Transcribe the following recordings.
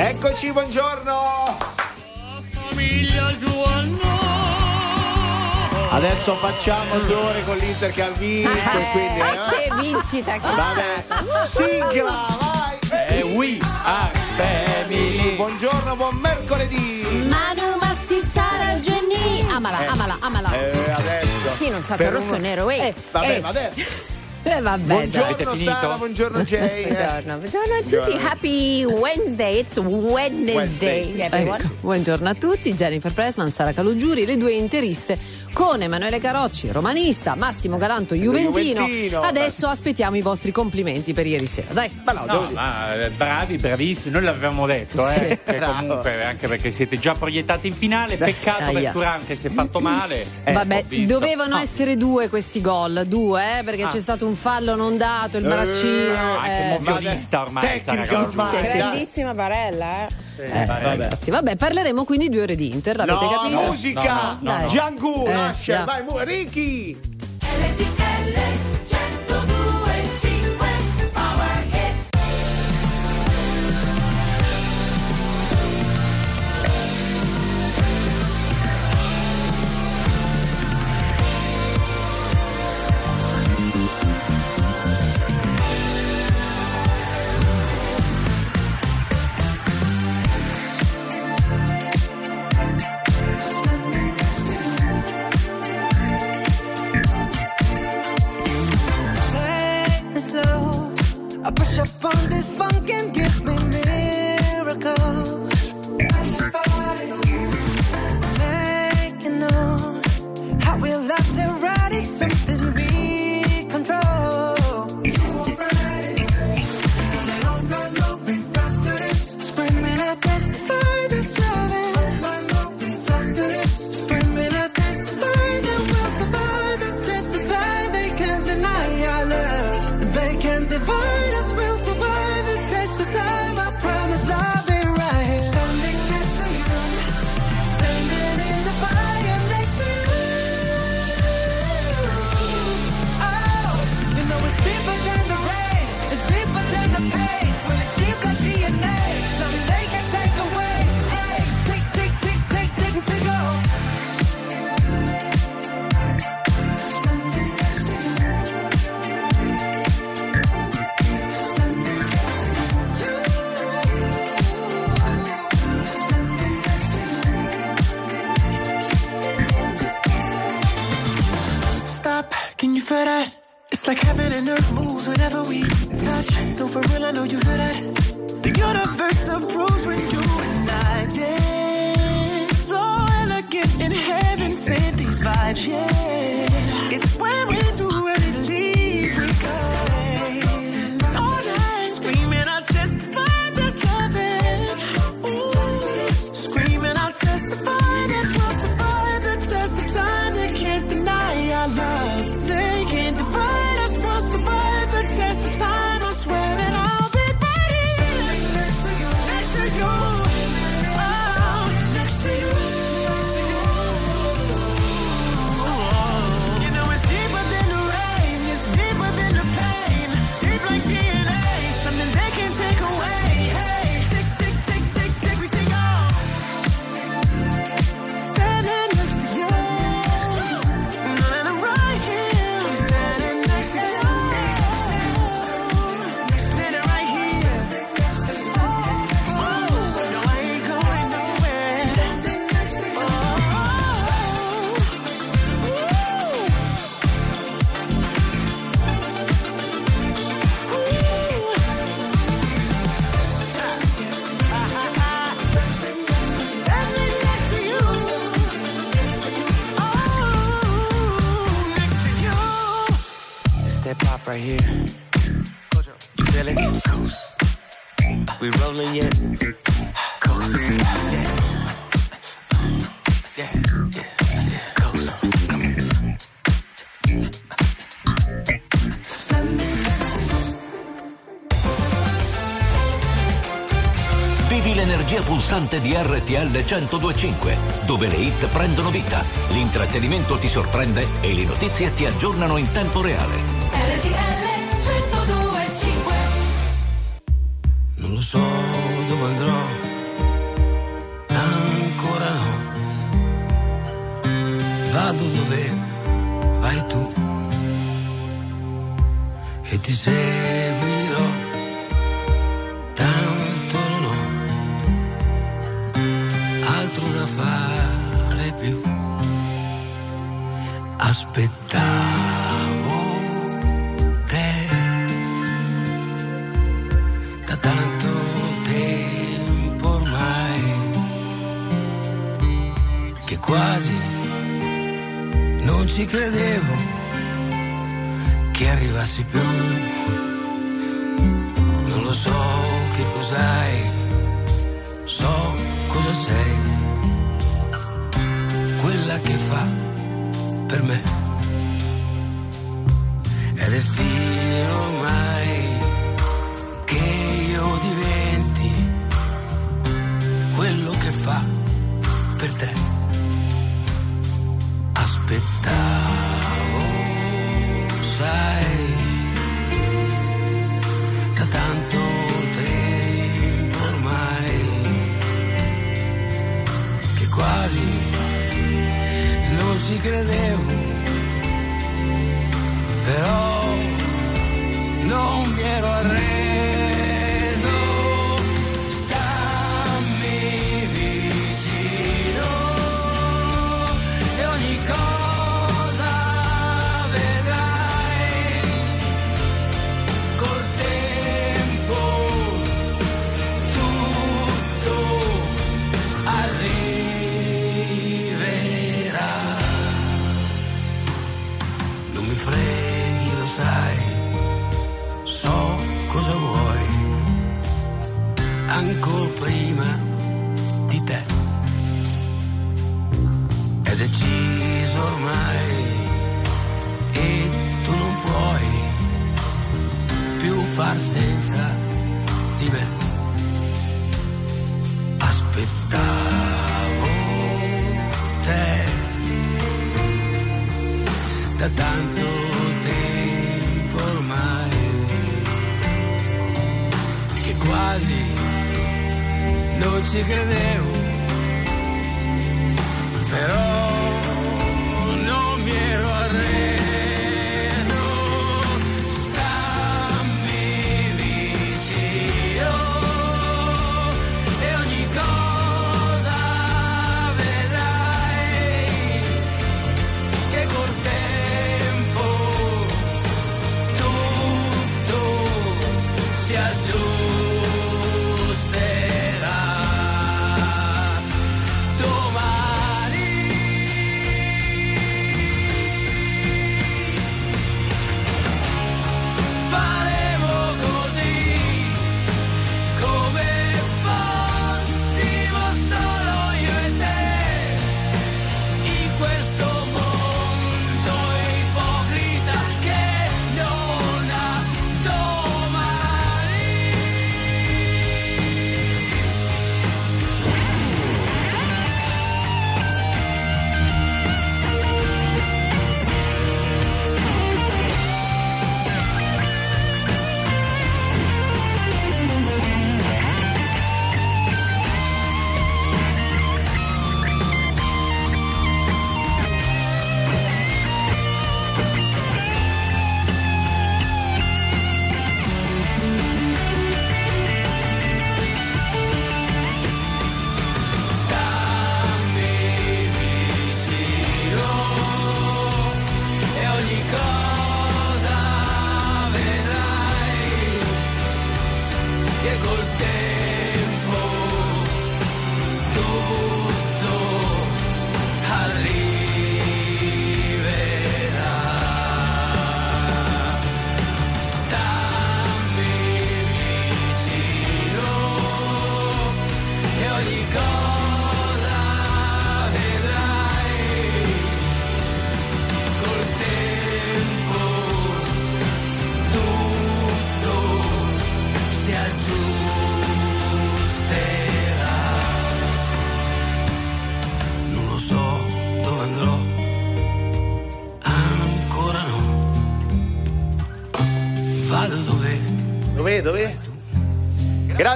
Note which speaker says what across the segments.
Speaker 1: Eccoci, buongiorno. Adesso facciamo due ore con l'Inter che ha vinto e quindi...
Speaker 2: Ah,
Speaker 1: eh,
Speaker 2: che vincita che
Speaker 1: Vabbè, sigla, vai!
Speaker 3: E we are family.
Speaker 1: Buongiorno, buon mercoledì!
Speaker 2: Manu Massi Sara Jenny amala
Speaker 1: Eh.
Speaker 2: amala amala
Speaker 1: Eh, adesso.
Speaker 2: chi non sa rosso e nero eh,
Speaker 1: Vabbè,
Speaker 2: eh.
Speaker 1: ma adesso.
Speaker 2: Eh, vabbè.
Speaker 1: Buongiorno? Sara, buongiorno Jay.
Speaker 2: Buongiorno, buongiorno a tutti,
Speaker 1: Buongiorno.
Speaker 2: happy Wednesday, it's Wednesday,
Speaker 1: Wednesday.
Speaker 2: everyone.
Speaker 4: Ecco, buongiorno a tutti, Jennifer Pressman, Sara Calugiuri, le due interiste con Emanuele Carocci, romanista, Massimo Galanto, Juventino.
Speaker 1: Juventino.
Speaker 4: Adesso aspettiamo i vostri complimenti per ieri sera, dai.
Speaker 1: Ma no,
Speaker 3: No, ma eh, bravi, bravissimi, noi l'avevamo detto, eh, che
Speaker 1: bravo.
Speaker 3: comunque anche perché siete già proiettati in finale, peccato
Speaker 4: Aia.
Speaker 3: per Turan che si è fatto male.
Speaker 1: Eh,
Speaker 4: Vabbè, dovevano
Speaker 3: Ah.
Speaker 4: essere due questi gol, due, eh, perché
Speaker 3: Ah.
Speaker 4: c'è stato un fallo non dato, il baraccino.
Speaker 3: Ah, che
Speaker 4: eh.
Speaker 3: moviolista ormai
Speaker 1: Tecnica ormai.
Speaker 2: Sì, grandissima barella eh.
Speaker 3: Sì,
Speaker 4: Eh,
Speaker 3: vabbè.
Speaker 4: ragazzi, vabbè, parleremo quindi due ore di Inter, l'avete
Speaker 1: No,
Speaker 4: capito?
Speaker 1: musica!
Speaker 3: No, no, no, no.
Speaker 1: Django,
Speaker 4: Eh, Già.
Speaker 1: vai, Ricky!
Speaker 5: Take can you
Speaker 6: feel that? It's like heaven and earth moves whenever we touch. No, for real, I know you feel that. The universe approves when you and I dance. So elegant in heaven, sent these vibes, yeah. It's right here. You
Speaker 7: feel it? Coast. We rolling yet? Coast. Yeah. Yeah. Yeah. Coast. Come
Speaker 8: l'energia pulsante di RTL 1025, dove le hit prendono vita, l'intrattenimento ti sorprende e le notizie ti aggiornano in tempo reale.
Speaker 7: ti seguirò, tanto non ho altro da fare più. Aspettavo te. Da tanto tempo ormai che quasi non ci credevo che arrivassi più. Non lo so che cos'hai, so cosa sei. Quella che fa per me è destino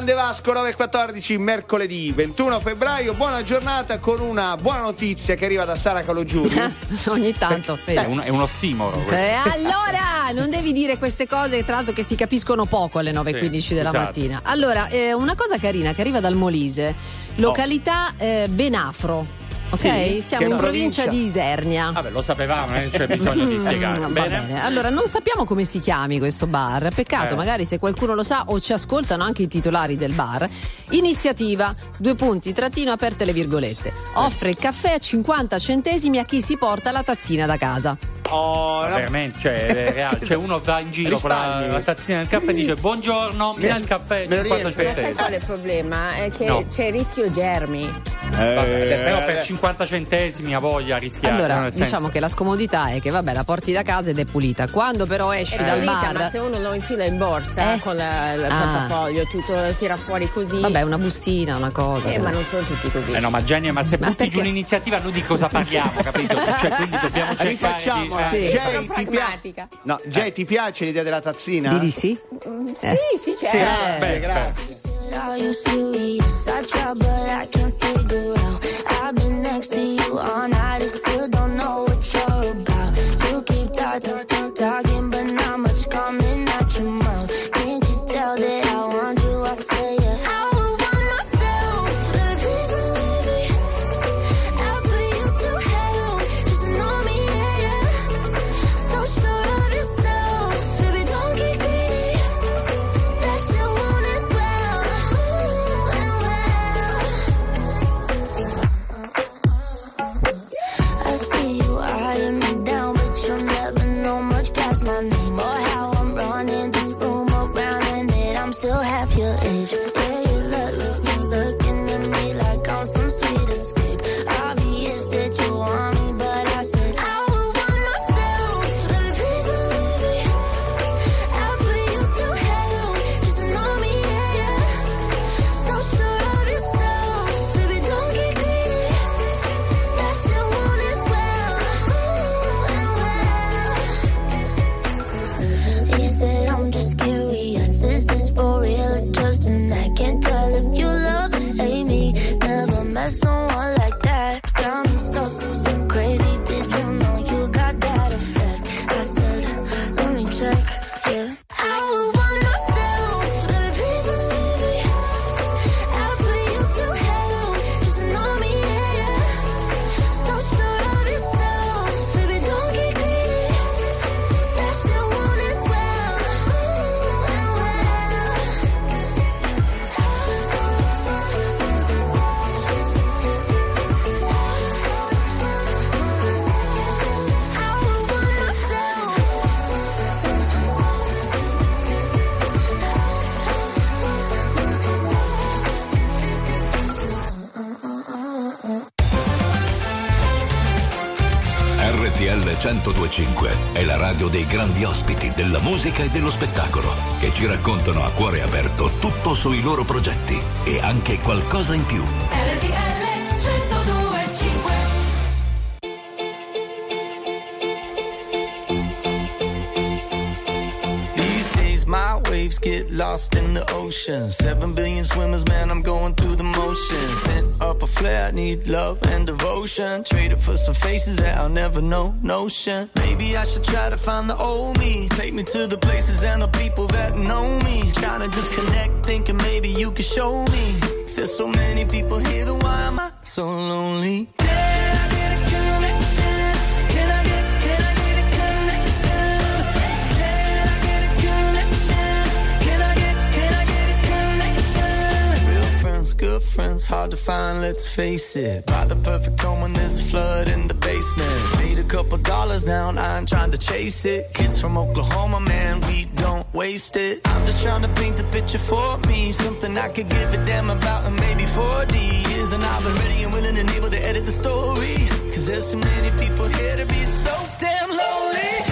Speaker 1: Grande Vasco 9.14, mercoledì 21 febbraio. Buona giornata con una buona notizia che arriva da Sara Calogiuri.
Speaker 4: Ogni tanto.
Speaker 3: È
Speaker 4: vero.
Speaker 3: un, è un ossimoro. questo.
Speaker 4: Allora, non devi dire queste cose, tra l'altro che si capiscono poco alle 9.15
Speaker 3: Sì,
Speaker 4: della
Speaker 3: esatto.
Speaker 4: mattina. Allora, eh, una cosa carina che arriva dal Molise, località eh, Benafro. Ok?
Speaker 1: Sì,
Speaker 4: Siamo in
Speaker 1: in
Speaker 4: provincia,
Speaker 1: provincia.
Speaker 4: di Isernia.
Speaker 3: Vabbè, lo sapevamo, non c'è bisogno di spiegare.
Speaker 4: Mm, va
Speaker 3: Bene.
Speaker 4: bene. Allora, non sappiamo come si chiami questo bar. Peccato,
Speaker 3: Eh.
Speaker 4: magari se qualcuno lo sa o ci ascoltano anche i titolari del bar. Iniziativa, due punti, trattino aperte le virgolette. Offre il caffè a 50 centesimi a chi si porta la tazzina da casa.
Speaker 1: Oh,
Speaker 3: Ma
Speaker 1: una-
Speaker 3: Veramente, cioè, è reale. Cioè, uno va in giro con la, la tazzina del caffè e dice buongiorno, mi dà il caffè
Speaker 1: Me lo
Speaker 3: 50
Speaker 1: riempie.
Speaker 2: Ma sai
Speaker 3: centesimi.
Speaker 2: qual è il problema? È che
Speaker 3: No.
Speaker 2: c'è il rischio germi.
Speaker 3: Vabbè,
Speaker 1: Eh,
Speaker 3: però per 50 centesimi ha voglia rischiare.
Speaker 4: Allora,
Speaker 3: nel senso-
Speaker 4: diciamo che la scomodità è che vabbè, la porti da casa ed è pulita. Quando però esci dal
Speaker 2: pulita,
Speaker 4: bar.
Speaker 2: ma se uno lo infila in borsa
Speaker 4: Eh?
Speaker 2: con la- il
Speaker 4: Ah.
Speaker 2: portafoglio, tutto lo tira fuori così.
Speaker 4: Vabbè, una bustina, una cosa.
Speaker 2: Eh, ma non sono tutti così.
Speaker 3: Eh no, ma Genia, ma se
Speaker 4: Ma
Speaker 3: butti giù
Speaker 4: perché?
Speaker 3: un'iniziativa noi di cosa parliamo, capito? Cioè, quindi dobbiamo cercare di... Eh.
Speaker 1: eh.
Speaker 2: Sì,
Speaker 1: Jay, ti piace?
Speaker 2: pragmatica.
Speaker 1: No, Jay, ti piace l'idea della tazzina?
Speaker 4: Di di sì?
Speaker 2: Sì, sì, certo.
Speaker 4: Eh.
Speaker 3: Beh,
Speaker 1: grazie.
Speaker 9: Are
Speaker 8: radio dei grandi ospiti della musica e dello spettacolo che ci raccontano a cuore aperto tutto sui loro progetti e anche qualcosa in più.
Speaker 10: Get lost in the ocean. Seven billion swimmers, man, I'm going through the motions. Flare, I need love and devotion. Traded for some faces that I'll never know, notion. Maybe I should try to find the old me. Take me to the places and the people that know me. Trying to just connect, thinking maybe you could show me. There's so many people here, then why am I so lonely? Friends, hard to find, let's face it. Buy the perfect home when there's a flood in the basement. Need a couple dollars now, and I ain't trying to chase it. Kids from Oklahoma, man, we don't waste it. I'm just trying to paint the picture for me. Something I could give a damn about in maybe 40 years. And I've been ready and willing and able to edit the story. Cause there's so many people here to be so damn lonely.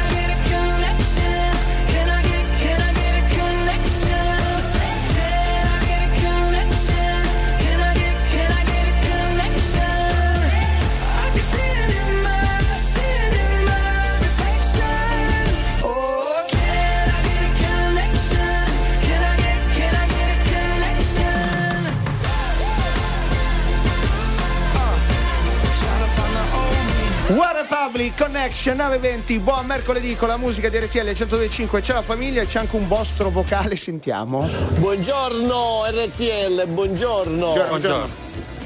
Speaker 1: Republic Connection 920, buon mercoledì con la musica di RTL 1025, c'è la famiglia e c'è anche un vostro vocale, sentiamo.
Speaker 11: Buongiorno RTL, buongiorno.
Speaker 1: Buongiorno.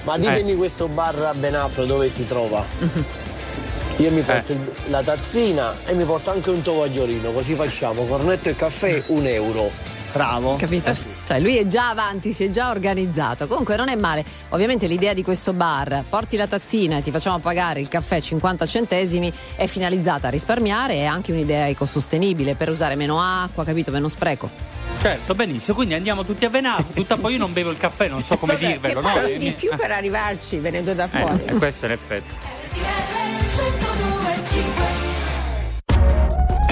Speaker 11: Ma ditemi questo bar a Benafro dove si trova? Io mi porto il- la tazzina e mi porto anche un tovagliolino, così facciamo cornetto e caffè un euro.
Speaker 1: Bravo.
Speaker 4: Capito? Cioè, lui è già avanti, si è già organizzato. Comunque non è male. Ovviamente l'idea di questo bar, porti la tazzina e ti facciamo pagare il caffè 50 centesimi, è finalizzata a risparmiare è anche un'idea ecosostenibile per usare meno acqua, capito? Meno spreco.
Speaker 3: Certo, benissimo. Quindi andiamo tutti a Venafro. Tutta poi io non bevo il caffè, non so come
Speaker 2: Vabbè, che
Speaker 3: dirvelo. no?
Speaker 2: paghi
Speaker 3: Eh,
Speaker 2: di più per arrivarci venendo da fuori.
Speaker 3: Eh, questo è l'effetto.
Speaker 8: RTL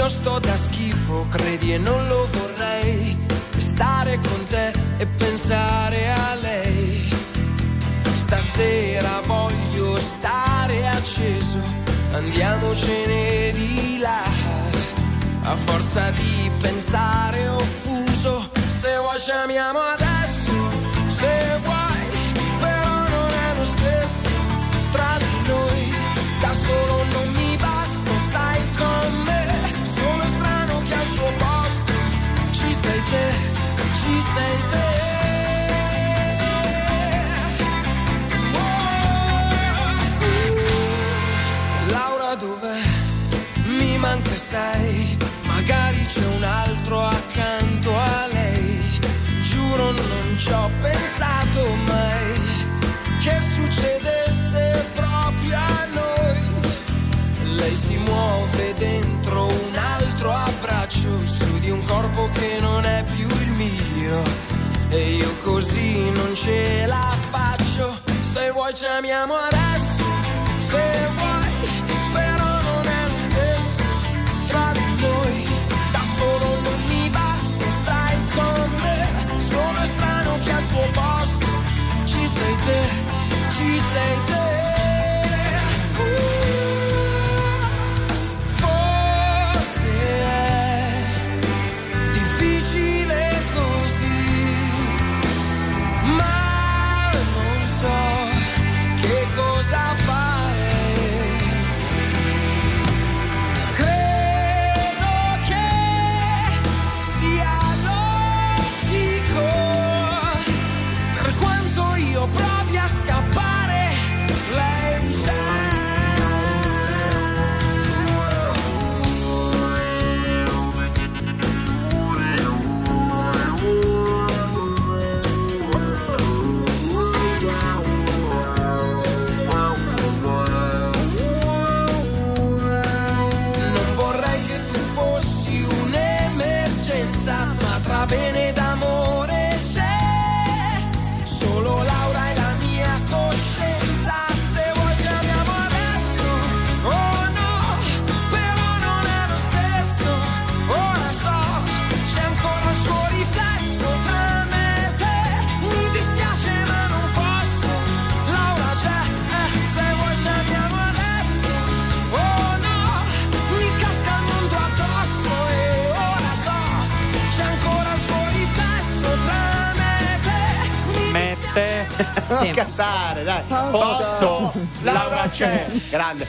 Speaker 12: Io sto da schifo, credi e non lo vorrei. Stare con te e pensare a lei. Stasera voglio stare acceso, andiamocene di là. A forza di pensare offuso, se vuoi ci amiamo adesso, se vuoi, però non è lo stesso tra di noi. Da solo non mi sai, magari c'è un altro accanto a lei. Giuro non ci ho pensato mai che succedesse proprio a noi. Lei si muove dentro un altro abbraccio su di un corpo che non è più mio. E io così non ce la faccio. Se vuoi ci amiamo adesso, se vuoi, però non è lo stesso tra di noi. Da solo non mi basta, stai con me. Sono strano che al suo posto ci sei te, ci sei te. C'è.
Speaker 1: Grande.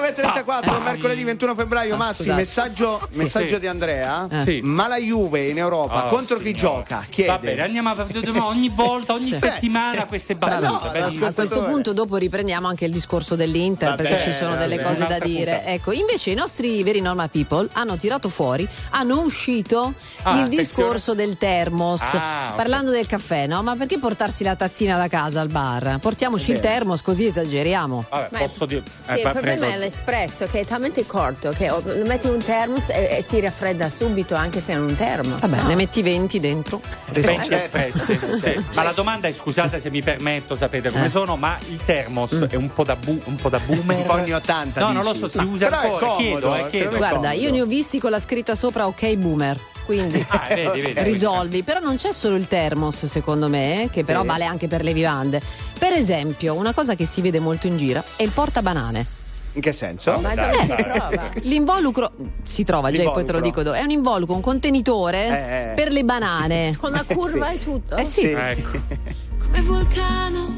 Speaker 1: Neck 934, mercoledì 21 febbraio. Massi,
Speaker 4: scusate.
Speaker 1: messaggio, messaggio di Andrea.
Speaker 3: Sì.
Speaker 1: Ma la Juve in Europa
Speaker 3: Oh,
Speaker 1: contro chi
Speaker 3: signore.
Speaker 1: gioca? Chiede.
Speaker 3: Va bene, andiamo a ogni volta, ogni
Speaker 1: Sì.
Speaker 3: settimana queste battute.
Speaker 1: no,
Speaker 4: A questo punto dopo riprendiamo anche il discorso dell'Inter
Speaker 1: Va
Speaker 4: perché
Speaker 1: bene,
Speaker 4: ci sono
Speaker 1: va
Speaker 4: delle
Speaker 1: bene.
Speaker 4: cose da dire.
Speaker 3: puntata.
Speaker 4: Ecco, invece i nostri veri normal people hanno tirato fuori, hanno uscito
Speaker 3: Ah,
Speaker 4: il discorso del termos.
Speaker 3: Ah.
Speaker 4: Parlando del caffè, no? Ma perché portarsi la tazzina da casa al bar? Portiamoci il termos così esageriamo.
Speaker 3: Vabbè, posso dire.
Speaker 2: Sì,
Speaker 3: eh,
Speaker 2: il
Speaker 3: pa-
Speaker 2: problema
Speaker 3: prego.
Speaker 2: è espresso che è talmente corto che lo metti in un termos e, e, si raffredda subito anche se è un termos.
Speaker 4: Vabbè,
Speaker 2: no.
Speaker 4: ne metti 20 dentro.
Speaker 1: 20
Speaker 3: espressi. sì. Ma la domanda è, scusate se mi permetto, sapete come eh. sono, ma il termos mm. è un po' da, bu- un po da boomer?
Speaker 1: un po' anni 80.
Speaker 3: No, dici. non lo so, si
Speaker 1: ma
Speaker 3: usa ancora,
Speaker 1: comodo,
Speaker 3: chiedo, eh, chiedo.
Speaker 4: Guarda, io ne ho visti con la scritta sopra ok boomer quindi
Speaker 3: ah, vedi, vedi,
Speaker 4: risolvi. Vedi. Però non c'è solo il termos, secondo me, che però
Speaker 1: sì.
Speaker 4: vale anche per le vivande. Per esempio, una cosa che si vede molto in giro è il portabanane.
Speaker 1: In che senso?
Speaker 2: Ma
Speaker 3: dai,
Speaker 2: dove si trova?
Speaker 4: L'involucro si trova, Jay, poi te lo dico. Dove. È un involucro, un contenitore
Speaker 1: eh. eh.
Speaker 4: per le banane.
Speaker 2: Con la eh, curva sì. e tutto.
Speaker 4: Eh sì.
Speaker 1: sì.
Speaker 3: Ecco.
Speaker 13: Come vulcano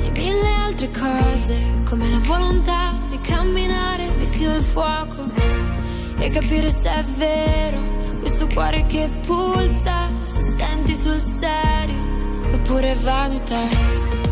Speaker 13: e mille altre cose, come la volontà di camminare vicino al fuoco e capire se è vero questo cuore che pulsa, se senti sul serio oppure vanità.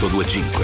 Speaker 13: todo o
Speaker 8: adjunto.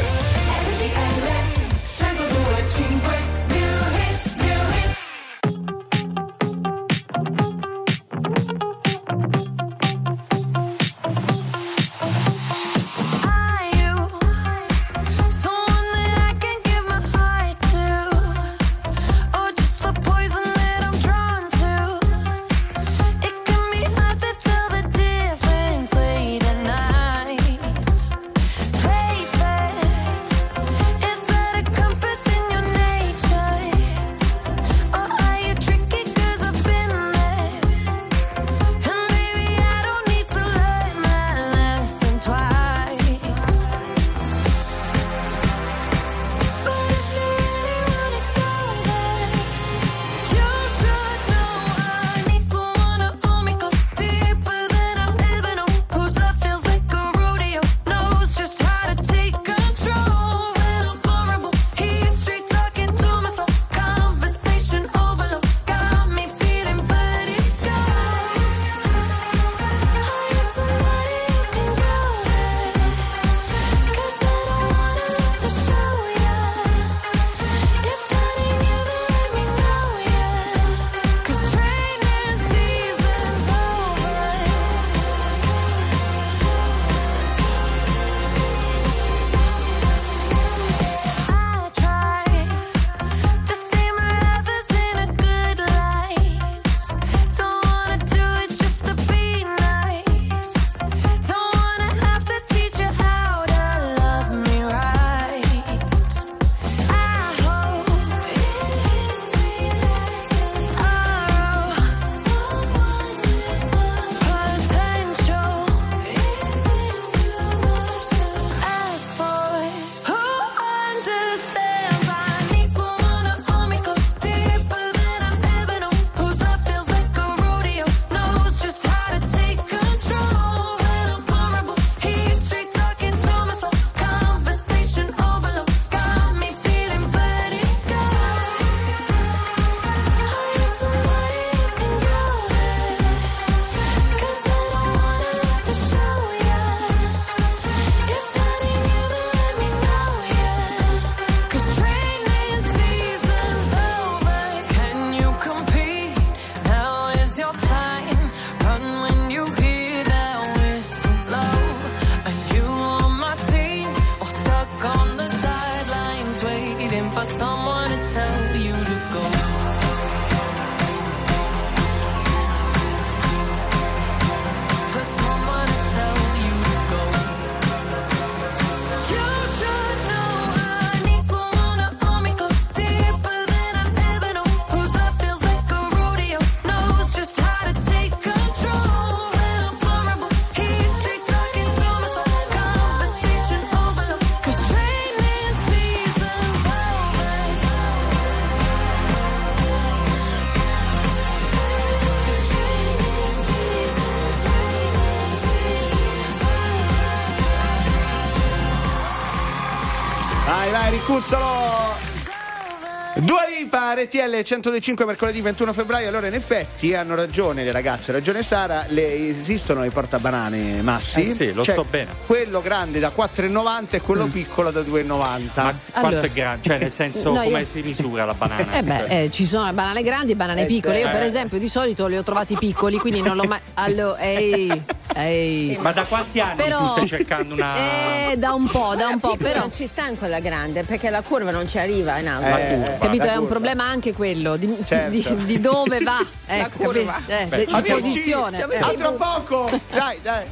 Speaker 8: RTL
Speaker 1: 105 mercoledì 21 febbraio. Allora, in effetti, hanno ragione le ragazze, ragione Sara. Le, esistono i portabanane massi.
Speaker 3: Eh sì, lo
Speaker 1: Cioè,
Speaker 3: so bene.
Speaker 1: Quello grande da 4,90 e quello piccolo da 2,90.
Speaker 3: Ma quanto
Speaker 4: Allora-
Speaker 3: è grande? Cioè, nel senso,
Speaker 4: No,
Speaker 3: come
Speaker 4: io-
Speaker 3: si misura la banana?
Speaker 4: Eh beh, eh, ci sono le banane grandi e banane
Speaker 1: Eh,
Speaker 4: piccole. Io, per
Speaker 3: eh.
Speaker 4: esempio, di solito li ho trovati piccoli, quindi non l'ho mai. Allora, ehi, ehi.
Speaker 3: Ma da quanti anni
Speaker 4: Però-
Speaker 3: tu stai cercando una.
Speaker 4: Eh, da un po', da un po', però.
Speaker 2: non ci sta in quella grande perché la curva non ci arriva in alto.
Speaker 1: Eh,
Speaker 3: curva.
Speaker 4: Capito?
Speaker 1: la
Speaker 4: È un
Speaker 1: curva.
Speaker 4: problema anche quello di,
Speaker 1: Certo.
Speaker 4: di- di dove va ecco,
Speaker 2: curva.
Speaker 4: capi- eh,
Speaker 3: Beh, siamo-
Speaker 4: posizione. Eh.
Speaker 1: A tra poco! Dai, dai.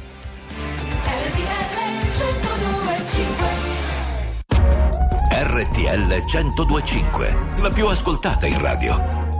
Speaker 8: RTL 1025, la più ascoltata in radio.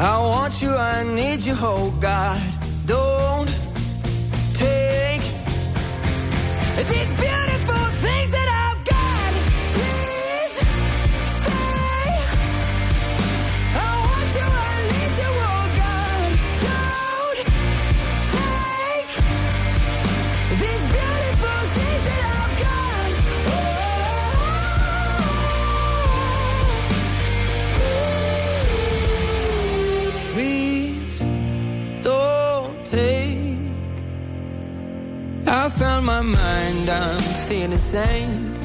Speaker 5: I want you, I need you, oh God. Don't take these beautiful same.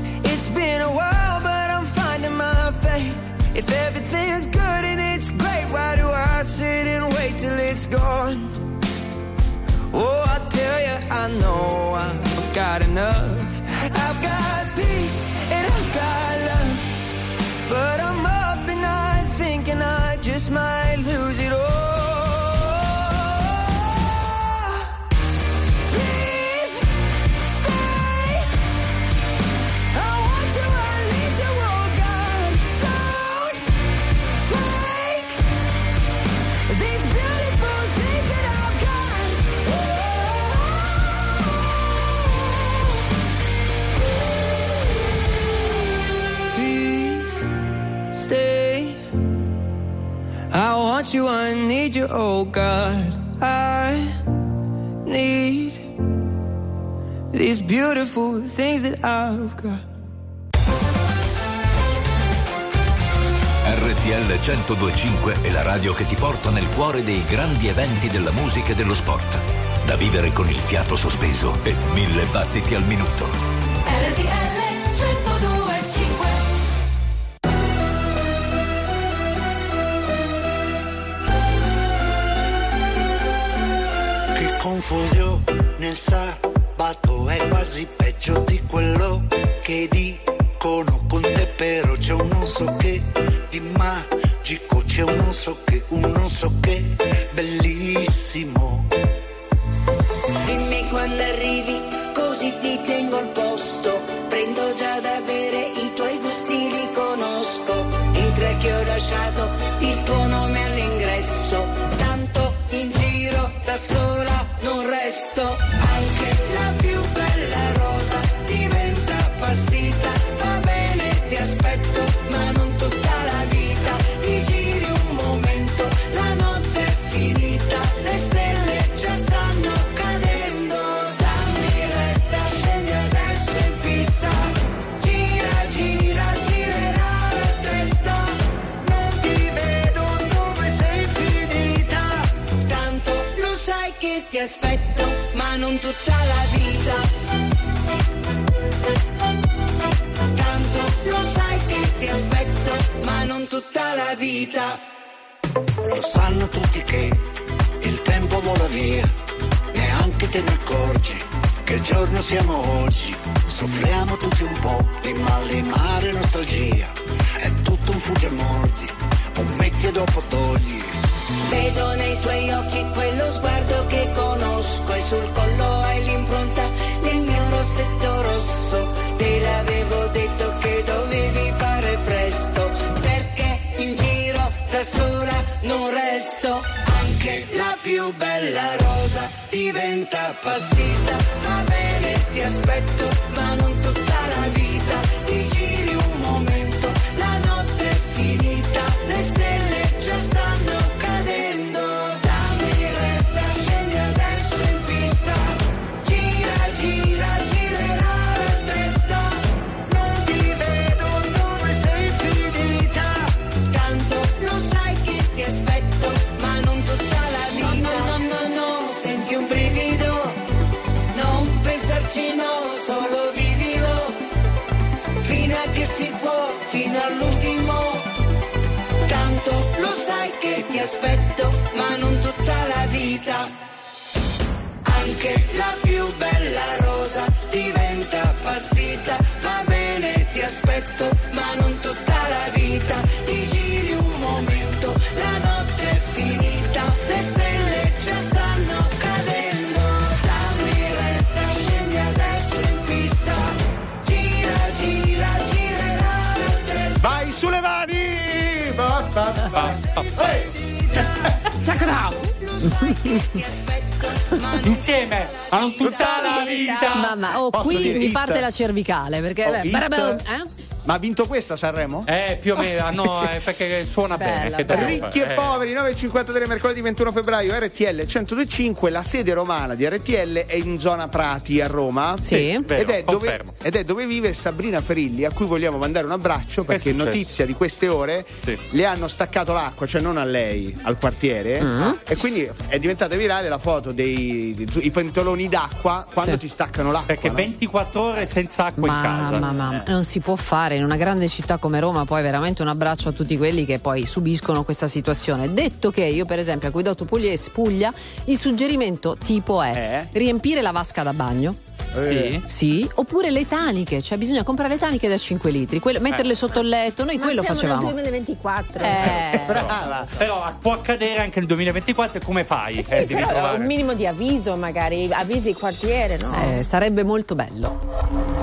Speaker 5: Oh God. I need these beautiful things that I've got.
Speaker 8: RTL 1025 è la radio che ti porta nel cuore dei grandi eventi della musica e dello sport. Da vivere con il fiato sospeso e mille battiti al minuto.
Speaker 14: Confusione il sabato è quasi peggio di quello che dicono. Con te però c'è un non so che di magico c'è un non so che un non so che bellissimo
Speaker 15: non tutta la vita.
Speaker 14: Tanto lo sai che ti aspetto, ma non tutta la vita.
Speaker 16: Lo sanno tutti che il tempo vola via, neanche te ne accorgi che giorno siamo oggi. Soffriamo tutti un po' di malinare nostalgia, è tutto un fugge mordi, un metti e dopo togli.
Speaker 14: Vedo nei tuoi occhi quello sguardo che conosco e sul collo hai l'impronta del mio rossetto rosso. Te l'avevo detto che dovevi fare presto, perché in giro da sola non resto. Anche la più bella rosa diventa appassita. Va bene, ti aspetto, ma non tutta aspetto, ma non tutta la vita. Ti giri un momento, la notte è finita. Le stelle già stanno cadendo. Dammi retta, scendi adesso in pista. Gira, gira, girerà la testa.
Speaker 1: Vai sulle mani! Ba, ba. Ehi!
Speaker 3: Check it out! Insieme, non tutta la vita.
Speaker 4: Mamma, oh,
Speaker 1: Posso
Speaker 4: qui mi parte la cervicale perché
Speaker 1: Oh,
Speaker 4: beh, beh, eh?
Speaker 1: Ma ha vinto questa Sanremo?
Speaker 3: Eh, più o meno, no, eh, perché suona bene.
Speaker 4: Bella,
Speaker 3: che
Speaker 4: bella.
Speaker 1: Ricchi e?
Speaker 3: Eh.
Speaker 1: poveri, 9.53 mercoledì 21 febbraio, RTL 102.5, la sede romana di RTL è in zona Prati a Roma.
Speaker 4: Sì.
Speaker 3: Vero,
Speaker 1: ed, è dove, ed è dove vive Sabrina Ferilli, a cui vogliamo mandare un abbraccio perché notizia di queste ore
Speaker 3: Sì.
Speaker 1: le hanno staccato l'acqua, cioè non a lei, al quartiere.
Speaker 4: Mm.
Speaker 1: E quindi è diventata virale la foto dei, dei- i pentoloni d'acqua quando
Speaker 4: Sì.
Speaker 1: ti staccano l'acqua.
Speaker 3: Perché
Speaker 1: no?
Speaker 3: 24 ore senza acqua in casa.
Speaker 4: Mamma, mamma, non si può fare in una grande città come Roma. Poi veramente un abbraccio a tutti quelli che poi subiscono questa situazione. Detto che io, per esempio, a Guidotto Pugliese, Puglia, il suggerimento tipo è
Speaker 1: Eh?
Speaker 4: riempire la vasca da bagno.
Speaker 3: Sì.
Speaker 4: Sì, oppure le taniche, cioè bisogna comprare le taniche da 5 litri, quello- metterle sotto il letto, noi
Speaker 2: Ma
Speaker 4: quello
Speaker 2: siamo
Speaker 4: facevamo.
Speaker 2: nel 2024.
Speaker 4: Eh,
Speaker 1: Brava.
Speaker 3: Però può accadere anche nel 2024 e come fai?
Speaker 2: Eh sì,
Speaker 3: Eh,
Speaker 2: però un minimo di avviso magari, avvisi il quartiere, no?
Speaker 4: eh, sarebbe molto bello.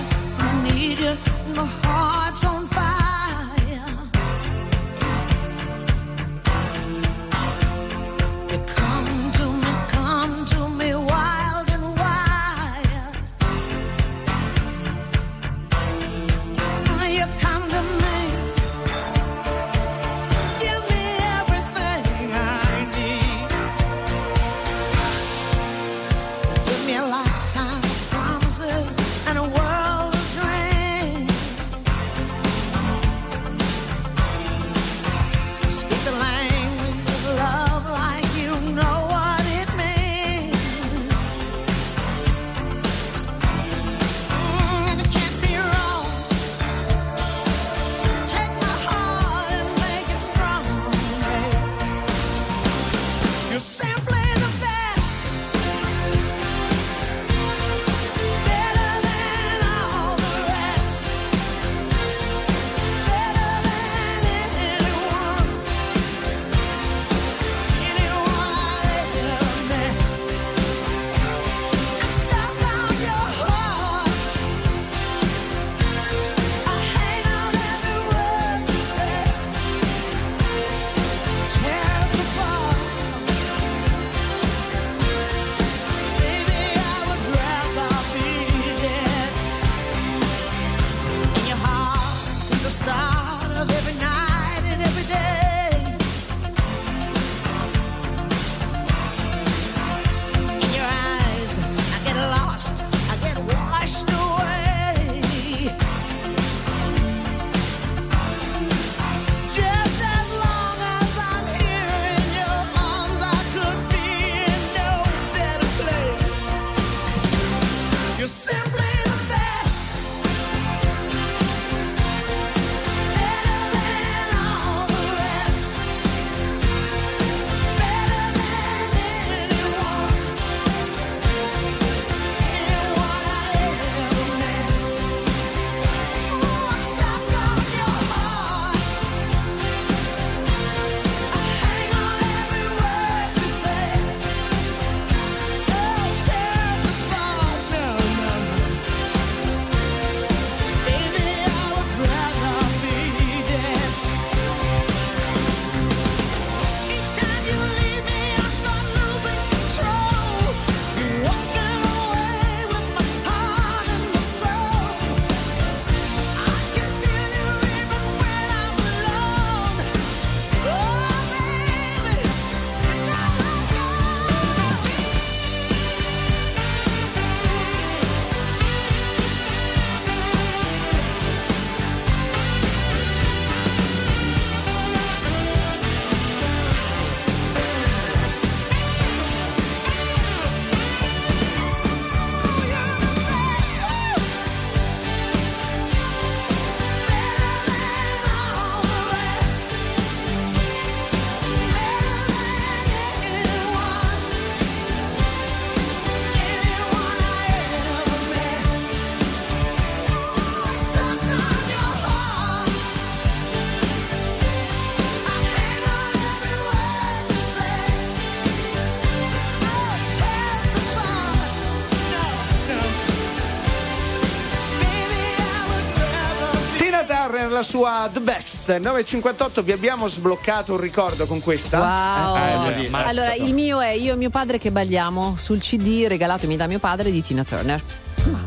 Speaker 1: sua The Best 9.58 vi abbiamo sbloccato un ricordo con questa
Speaker 4: Wow.
Speaker 1: Eh, dire.
Speaker 4: allora, il mio è io e mio padre che balliamo sul CD regalatemi da mio padre di Tina Turner.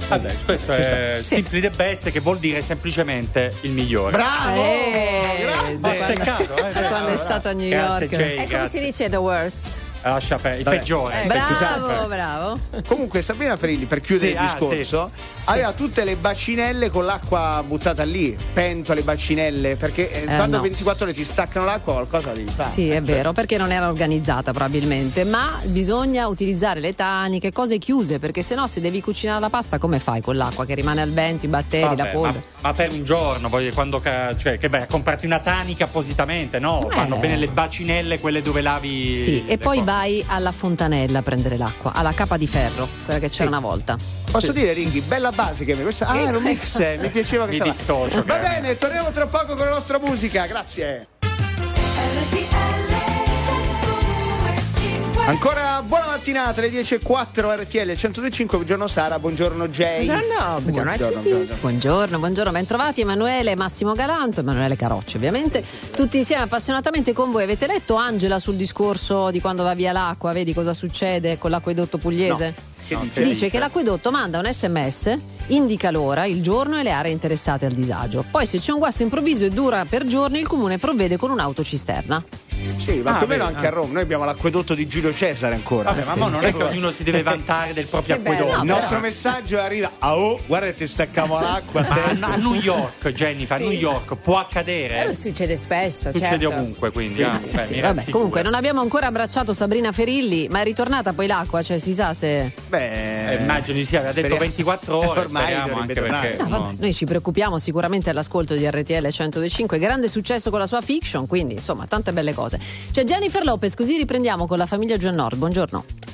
Speaker 3: Vabbè, questo
Speaker 4: Ci
Speaker 3: è
Speaker 4: sta.
Speaker 3: Simply the Best, che vuol dire semplicemente il migliore.
Speaker 1: Bravo!
Speaker 4: Eh, quando-
Speaker 3: peccato, eh,
Speaker 4: da quando è stato a New
Speaker 3: Grazie,
Speaker 4: York.
Speaker 3: Jay,
Speaker 2: E come
Speaker 3: grazie.
Speaker 2: si dice the worst?
Speaker 3: Lascia per il
Speaker 1: Vabbè.
Speaker 3: peggiore.
Speaker 2: Eh,
Speaker 4: Bravo, bravo.
Speaker 1: Comunque Sabrina Ferilli per chiudere
Speaker 3: Sì,
Speaker 1: il
Speaker 3: ah,
Speaker 1: discorso aveva tutte le bacinelle con l'acqua buttata lì, pentole, bacinelle, perché eh, quando
Speaker 4: no.
Speaker 1: 24 ore ti staccano l'acqua qualcosa devi fare.
Speaker 4: Sì, è vero, perché non era organizzata probabilmente, ma bisogna utilizzare le taniche, cose chiuse, perché se no se devi cucinare la pasta come fai con l'acqua che rimane al vento, i batteri,
Speaker 3: Vabbè,
Speaker 4: la
Speaker 3: ma,
Speaker 4: polvere?
Speaker 3: Ma per un giorno, voglio, quando ca- cioè, che vai a comprarti una tanica appositamente, no?
Speaker 4: Eh.
Speaker 3: Vanno bene le bacinelle, quelle dove lavi.
Speaker 4: Sì, e poi
Speaker 3: cose.
Speaker 4: vai alla fontanella a prendere l'acqua, alla capa di ferro, quella che c'era una volta.
Speaker 1: Posso dire, Ringhi, bella base che mi questa. Ah, era un mix, eh, mi piaceva
Speaker 3: Mi
Speaker 1: questa.
Speaker 3: dissocio,
Speaker 1: Va bene, torniamo tra poco con la nostra musica, grazie. Ancora buona mattinata, alle 10.04 RTL 125, buongiorno Sara, buongiorno Jay.
Speaker 2: Buongiorno, buongiorno a tutti.
Speaker 1: buongiorno.
Speaker 4: Buongiorno, buongiorno, bentrovati Emanuele, Massimo Galanto, Emanuele Carocci ovviamente, tutti insieme appassionatamente con voi. Avete letto Angela sul discorso di quando va via l'acqua, vedi cosa succede con l'acquedotto pugliese?
Speaker 1: Che dice?
Speaker 4: Dice che l'acquedotto manda un sms, indica l'ora, il giorno e le aree interessate al disagio. Poi se c'è un guasto improvviso e dura per giorni, il comune provvede con un'autocisterna.
Speaker 1: Sì, ma
Speaker 3: Ah,
Speaker 1: più o meno
Speaker 3: vedi,
Speaker 1: anche
Speaker 3: ah.
Speaker 1: a Roma. Noi abbiamo l'acquedotto di Giulio Cesare ancora.
Speaker 3: Vabbè, ma mo non è che ognuno si deve vantare del proprio
Speaker 2: Che bello,
Speaker 3: acquedotto.
Speaker 1: Il
Speaker 2: no,
Speaker 1: nostro
Speaker 2: però-
Speaker 1: messaggio arriva. Ah, oh, guarda ti staccavo l'acqua.
Speaker 3: Ma a, a New York, Jennifer, a New York può accadere.
Speaker 2: Eh, succede spesso,
Speaker 3: Succede
Speaker 2: certo.
Speaker 3: ovunque, quindi.
Speaker 1: Sì,
Speaker 3: ah,
Speaker 1: sì,
Speaker 3: beh,
Speaker 4: vabbè, comunque non abbiamo ancora abbracciato Sabrina Ferilli, ma è ritornata poi l'acqua, cioè si sa se...
Speaker 1: Beh,
Speaker 3: Eh, immagino di sì, aveva detto
Speaker 1: speriamo-
Speaker 3: 24 ore.
Speaker 1: Ormai
Speaker 3: anche perché.
Speaker 4: No, vabbè,
Speaker 3: no.
Speaker 4: Noi ci preoccupiamo sicuramente all'ascolto di RTL 105, grande successo con la sua fiction, quindi insomma tante belle cose. C'è Jennifer Lopez, così riprendiamo con la famiglia John Nord. Buongiorno.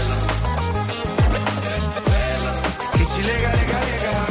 Speaker 17: Che ci lega, lega, lega.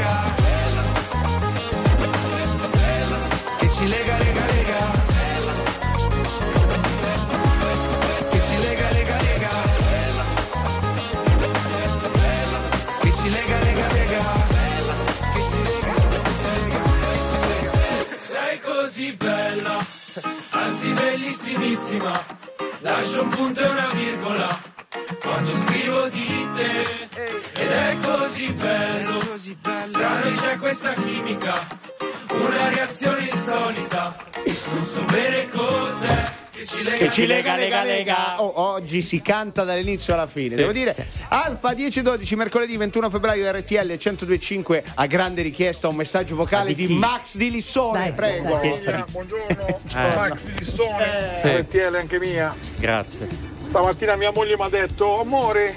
Speaker 17: Bellissimissima. Lascio un punto e una virgola quando scrivo di te. Ed è così bello, tra noi c'è questa chimica, una reazione insolita. Non so bene cos'è. Che ci lega,
Speaker 1: lega, lega, lega. Oh, oggi si canta dall'inizio alla fine. Devo dire, Alfa 10-12, mercoledì 21 febbraio, RTL 1025 a grande richiesta un messaggio vocale di, Max di Lissone. prego.
Speaker 18: Buongiorno, sono
Speaker 1: Eh.
Speaker 18: Max di Lissone,
Speaker 3: Sì.
Speaker 18: RTL anche mia.
Speaker 3: Grazie.
Speaker 18: Stamattina mia moglie mi ha detto, amore,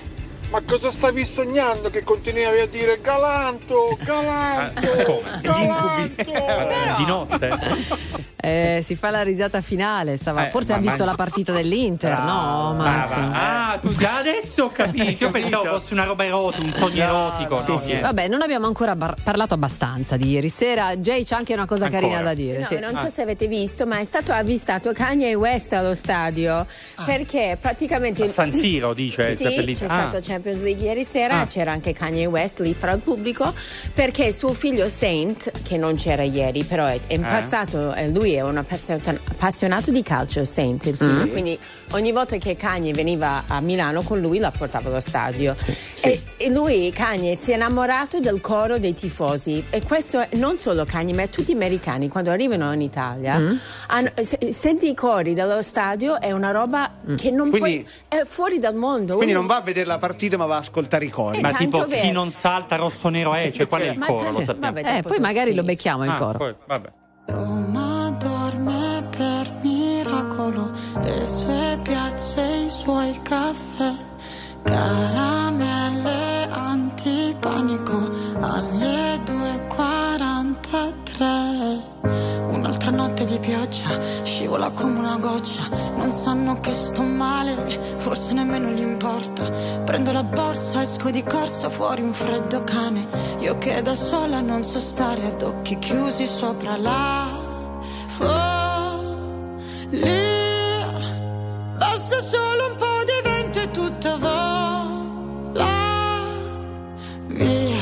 Speaker 18: ma cosa stavi sognando che continuavi a dire galanto, galanto, galanto?
Speaker 3: Di notte?
Speaker 4: Eh, si fa la risata finale. Stava,
Speaker 3: Eh,
Speaker 4: forse ha visto
Speaker 3: ma-
Speaker 4: la partita dell'Inter, no, Max?
Speaker 3: Ah, ah, tu già adesso ho capito. Io pensavo fosse una roba erotica, un sogno erotico.
Speaker 4: Sì,
Speaker 3: no,
Speaker 4: sì. Vabbè, non abbiamo ancora bar- parlato abbastanza di ieri sera. Jay c'ha anche una cosa
Speaker 3: Ancora.
Speaker 4: carina da dire.
Speaker 2: No,
Speaker 4: sì.
Speaker 2: non so se avete visto, ma è stato avvistato Kanye West allo stadio perché praticamente
Speaker 3: A San Siro, dice,
Speaker 2: Sì, c'è
Speaker 3: Ah.
Speaker 2: stato Champions League ieri sera,
Speaker 3: Ah.
Speaker 2: c'era anche Kanye West lì fra il pubblico perché suo figlio Saint, che non c'era ieri, però è- in
Speaker 3: Eh.
Speaker 2: passato eh, lui è un appassionato, appassionato di calcio, Saint, il figlio,
Speaker 3: Mm.
Speaker 2: quindi ogni volta che Kanye veniva a Milano con lui la portava allo stadio. E, e lui, Kanye, si è innamorato del coro dei tifosi e questo è non solo Kanye, ma tutti gli americani quando arrivano in Italia,
Speaker 3: Mm.
Speaker 2: hanno- se- senti i cori dello stadio, è una roba che non
Speaker 1: Quindi-
Speaker 2: puoi... è fuori dal mondo.
Speaker 1: Quindi
Speaker 2: Uno-
Speaker 1: non va a vedere la partita, ma va a ascoltare i cori.
Speaker 3: Ma tipo
Speaker 2: vero.
Speaker 3: chi non salta rosso nero è, cioè qual è il
Speaker 2: Ma
Speaker 3: coro?
Speaker 2: sì,
Speaker 3: Lo sappiamo.
Speaker 2: vabbè,
Speaker 4: Eh, poi magari lo becchiamo il
Speaker 3: Ah,
Speaker 4: coro.
Speaker 3: poi, vabbè.
Speaker 13: Roma dorme per miracolo, le sue piazze, i suoi caffè, caramelle antipanico alle 2.43. Un'altra notte di pioggia, scivola come una goccia, non sanno che sto male, forse nemmeno gli importa. Prendo la borsa, esco di corsa, fuori un freddo cane, io che da sola non so stare ad occhi chiusi sopra la Basta solo un po' di vento e tutto vola via.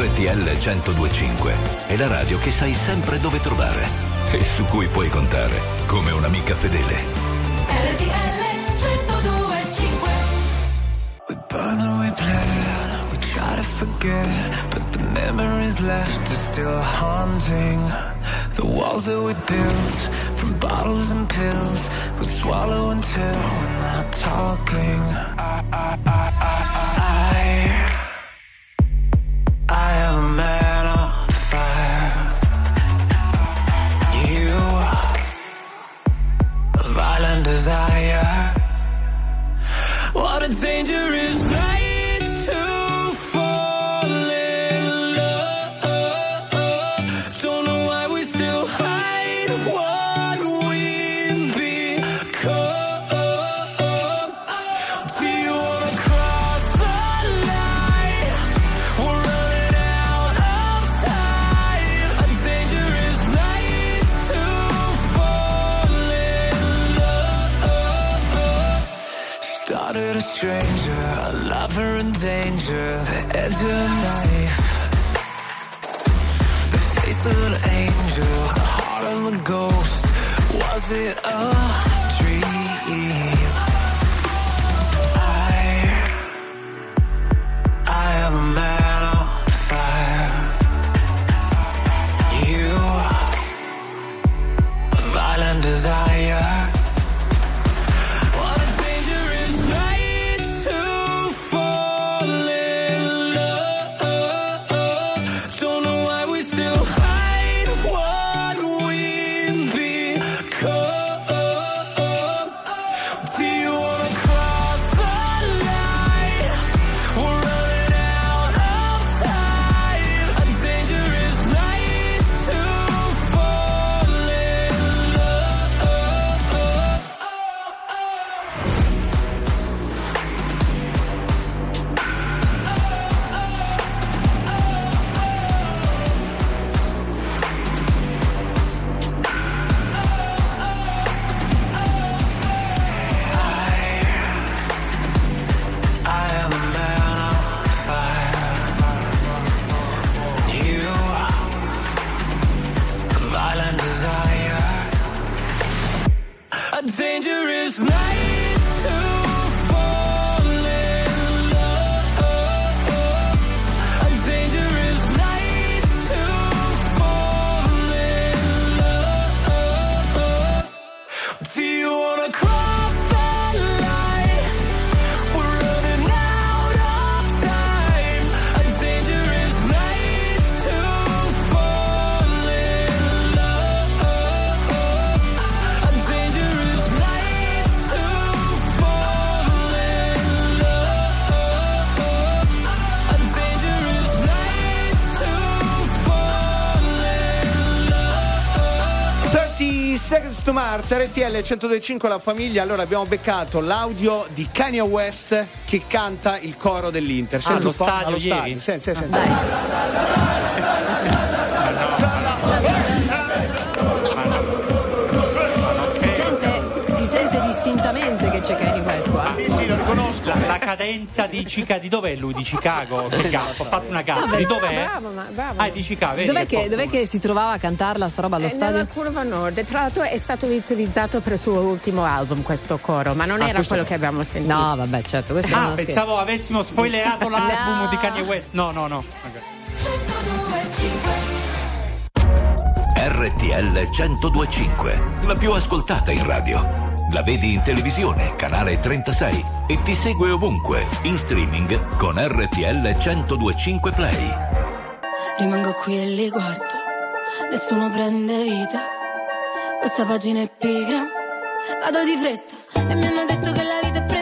Speaker 8: RTL 1025 è la radio che sai sempre dove trovare e su cui puoi contare come un'amica fedele.
Speaker 19: RTL 1025
Speaker 5: We burn and we play, we try to forget, but the memories left are still haunting. The walls that we built from bottles and pills, we swallow until we're not talking. I, I, I. on fire. You, violent desire. What a dangerous oh.
Speaker 1: West to Mars, RTL 1025 la famiglia. Allora abbiamo beccato l'audio di Kanye West che canta il coro dell'Inter. Senti
Speaker 3: allo
Speaker 1: un po'?
Speaker 3: stadio
Speaker 1: allo
Speaker 3: ieri?
Speaker 1: stadio. Senti, senti, senti.
Speaker 4: Si sente, si sente distintamente che c'è Kanye West qua.
Speaker 1: Sì, sì, lo riconosco.
Speaker 3: La, la cadenza di Chicago, di dov'è lui? Di Chicago? Che cazzo? Ho fatto una gaffa. Di dov'è?
Speaker 2: Bravo, ma bravo.
Speaker 3: Ah, di Chicago. vedi
Speaker 4: Dov'è che, dov'è che si trovava a cantarla sta roba allo
Speaker 2: Eh,
Speaker 4: stadio?
Speaker 2: Nella curva nord, tra l'altro è stato utilizzato per il suo ultimo album questo coro, ma non
Speaker 3: Ah,
Speaker 2: era
Speaker 3: questo
Speaker 2: quello che abbiamo sentito.
Speaker 4: No, vabbè, certo, questo
Speaker 3: Ah,
Speaker 4: non scherzo.
Speaker 3: pensavo avessimo spoilerato l'album
Speaker 4: No.
Speaker 3: di Kanye West. No, no, no. Ok.
Speaker 8: RTL 1025, la più ascoltata in radio. La vedi in televisione, canale 36 e ti segue ovunque, in streaming con RTL 1025 Play.
Speaker 13: Rimango qui e li guardo, nessuno prende vita. Questa pagina è pigra, vado di fretta e mi hanno detto che la vita è preziosa.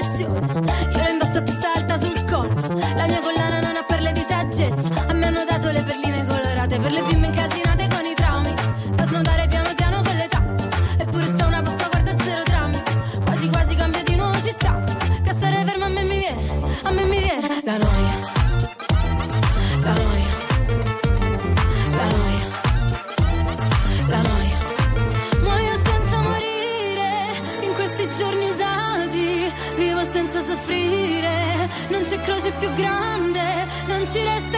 Speaker 13: Soffrire. Non c'è croce più grande. Non ci resta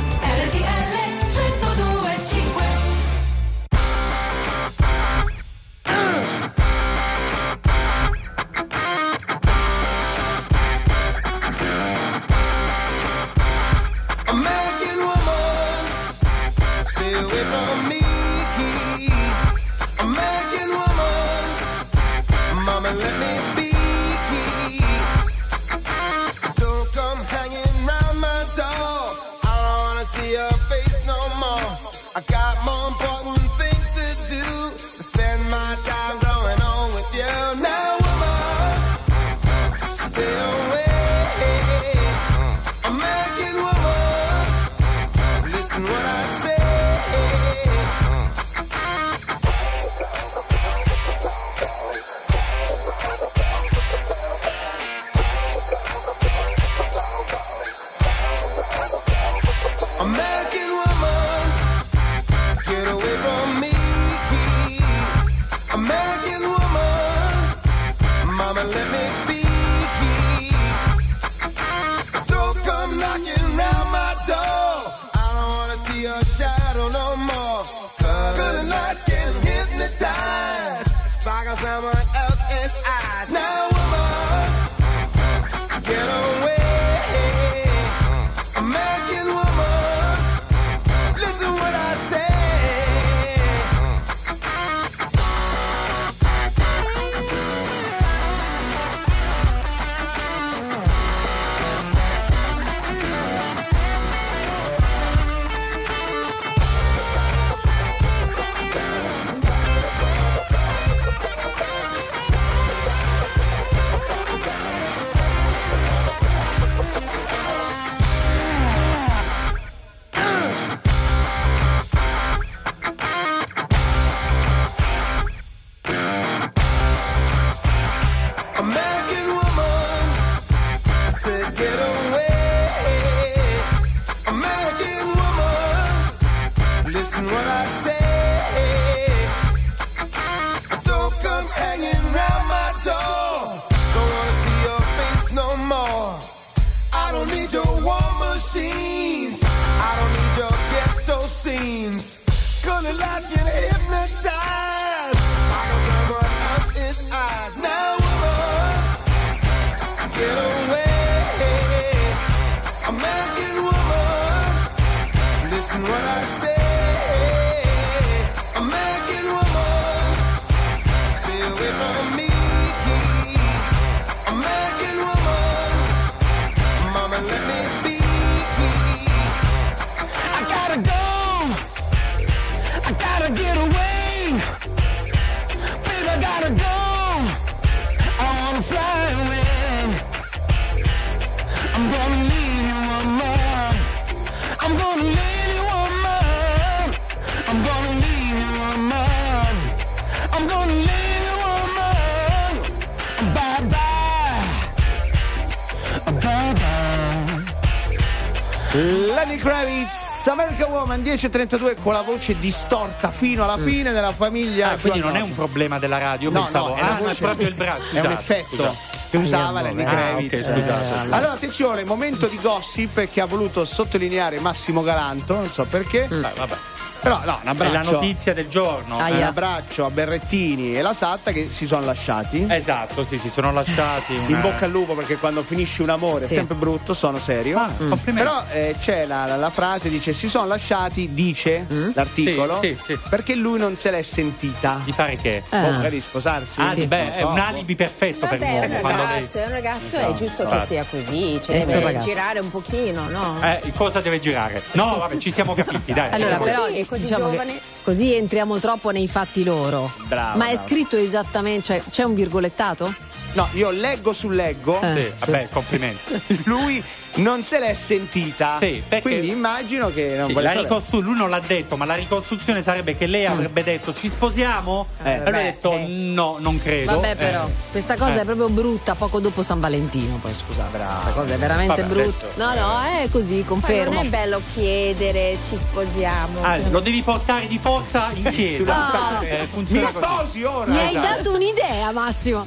Speaker 5: American Woman
Speaker 1: 10.32 con la voce distorta fino alla fine della famiglia.
Speaker 3: Ah, quindi non è un problema della radio,
Speaker 1: No,
Speaker 3: pensavo.
Speaker 1: no, è
Speaker 3: ah,
Speaker 1: voce-
Speaker 3: è proprio il braccio.
Speaker 1: È un effetto che usava Lenny
Speaker 3: Ah,
Speaker 1: Kravitz.
Speaker 3: ok, scusate.
Speaker 1: Eh, Allora, attenzione, momento di gossip che ha voluto sottolineare Massimo Galanto, non so perché.
Speaker 3: vabbè.
Speaker 1: Però no, un
Speaker 3: È
Speaker 1: abbraccio.
Speaker 3: la notizia del giorno.
Speaker 1: Un abbraccio a Berrettini e la Satta che si sono lasciati.
Speaker 3: Esatto, sì, si sono lasciati.
Speaker 1: In
Speaker 3: una-
Speaker 1: bocca al lupo perché quando finisce un amore
Speaker 3: Sì.
Speaker 1: è sempre brutto, sono serio.
Speaker 3: Ah,
Speaker 1: Mm. Però eh, c'è la, la- la frase, dice si sono lasciati, dice l'articolo,
Speaker 3: Sì, sì, sì.
Speaker 1: perché lui non se l'è sentita.
Speaker 3: Di fare che?
Speaker 1: Oh, magari sposarsi.
Speaker 3: Ah,
Speaker 1: Sì.
Speaker 3: beh, è un alibi perfetto per
Speaker 2: Vabbè, è
Speaker 3: l'uomo.
Speaker 2: un
Speaker 3: quando lei-
Speaker 2: ragazzo, è un ragazzo, è
Speaker 3: Esatto.
Speaker 2: giusto che
Speaker 3: Infatti.
Speaker 2: sia così, cioè
Speaker 4: È
Speaker 2: deve
Speaker 4: ragazzo.
Speaker 2: girare un pochino, no?
Speaker 3: Eh, cosa deve girare? No, vabbè, ci siamo capiti, dai.
Speaker 4: Allora, però,
Speaker 2: Così, così
Speaker 4: diciamo che
Speaker 2: giovane.
Speaker 4: così entriamo troppo nei fatti loro.
Speaker 1: Brava,
Speaker 4: Ma è
Speaker 1: brava.
Speaker 4: scritto esattamente, cioè c'è un virgolettato?
Speaker 1: No, io leggo su leggo.
Speaker 4: Eh.
Speaker 3: Sì, vabbè, complimenti.
Speaker 1: Lui non se l'è sentita.
Speaker 3: Sì, perché-
Speaker 1: Quindi immagino che non
Speaker 3: Sì,
Speaker 1: sapere.
Speaker 3: ricostru- lui non l'ha detto, ma la ricostruzione sarebbe che lei avrebbe detto ci sposiamo?
Speaker 1: Eh,
Speaker 3: e lui ha detto no, non credo.
Speaker 4: Vabbè,
Speaker 3: Eh.
Speaker 4: però, questa cosa
Speaker 3: Eh.
Speaker 4: è proprio brutta poco dopo San Valentino. Poi scusate, questa cosa è veramente
Speaker 3: Vabbè,
Speaker 4: brutta.
Speaker 3: adesso-
Speaker 4: No, no, è così, confermo.
Speaker 2: non è bello chiedere ci sposiamo.
Speaker 3: Ah,
Speaker 2: cioè-
Speaker 3: lo devi portare di forza in chiesa.
Speaker 4: Ah.
Speaker 3: Eh, funziona
Speaker 1: Mi sposi ora.
Speaker 4: Mi hai
Speaker 3: Esatto.
Speaker 4: dato un'idea, Massimo.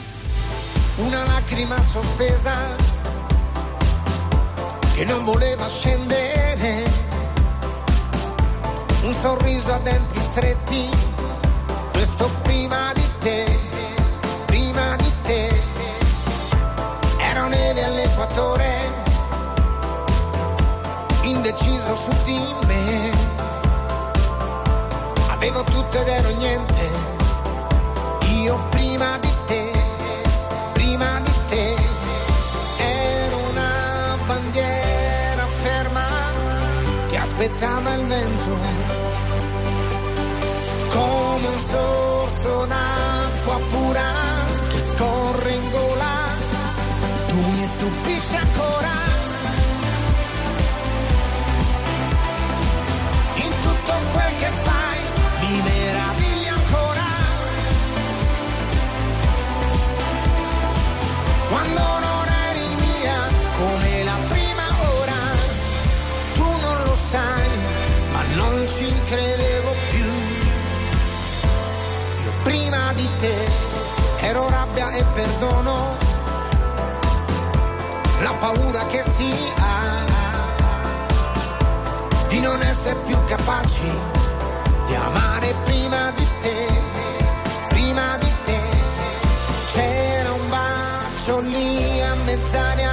Speaker 19: Una lacrima sospesa che non voleva scendere, un sorriso a denti stretti, questo prima di te, prima di te, era neve all'equatore, indeciso su di me, avevo tutto ed ero niente, io prima di te aspettava il vento come un sorso d'acqua pura che scorre in gola. Tu mi stupisci ancora. In tutto quel che fai e perdono la paura che si ha di non essere più capaci di amare prima di te prima di te. Bacio lì a mezz'aria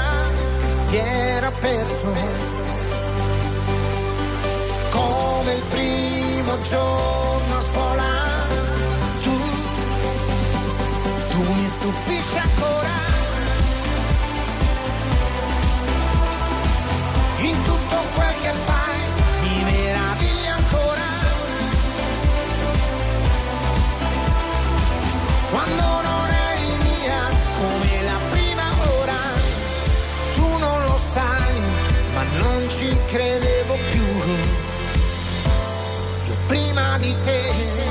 Speaker 19: che si era perso. Come il primo giorno stupisci ancora. In tutto quel che fai mi meravigli ancora. Quando non eri mia come la prima ora tu non lo sai ma non ci credevo più. Io prima di te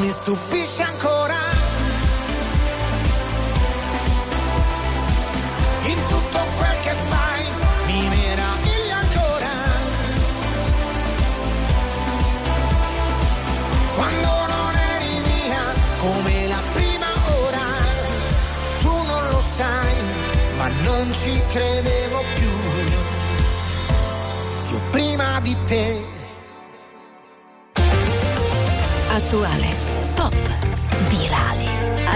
Speaker 19: mi stupisci ancora. In tutto quel che fai mi meraviglia ancora. Quando non eri mia come la prima ora. Tu non lo sai, ma non ci credevo più io prima di te.
Speaker 20: Attuale,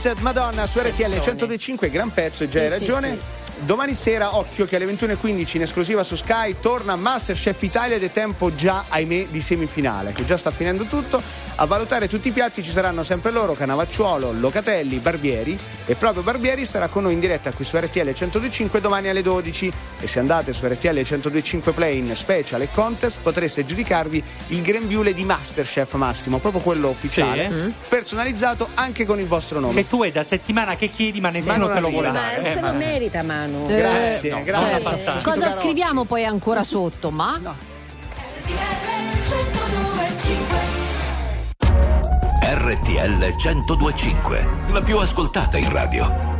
Speaker 1: Blessed Madonna su RTL 1025, gran pezzo, già hai
Speaker 4: Sì, sì,
Speaker 1: ragione. domani sera, occhio che alle 21.15 in esclusiva su Sky torna Masterchef Italia ed è tempo già, ahimè, di semifinale, che già sta finendo tutto. A valutare tutti i piatti ci saranno sempre loro, Canavacciuolo, Locatelli, Barbieri e proprio Barbieri sarà con noi in diretta qui su RTL 1025 domani alle 12 e se andate su RTL 1025 Play in special e contest potreste giudicarvi il grembiule di Masterchef Massimo, proprio quello ufficiale,
Speaker 3: Sì, eh?
Speaker 1: personalizzato anche con il vostro nome.
Speaker 3: Che tu è da settimana che chiedi, ma nessuno
Speaker 1: non
Speaker 3: te lo vuole
Speaker 2: Ma
Speaker 3: dare.
Speaker 2: se
Speaker 3: Eh,
Speaker 2: lo
Speaker 3: ma-
Speaker 2: merita Manu.
Speaker 4: Eh,
Speaker 1: Grazie,
Speaker 3: no,
Speaker 1: grazie.
Speaker 4: Certo. Cosa scriviamo poi ancora sotto? Ma
Speaker 19: RTL 1025, la più ascoltata in radio.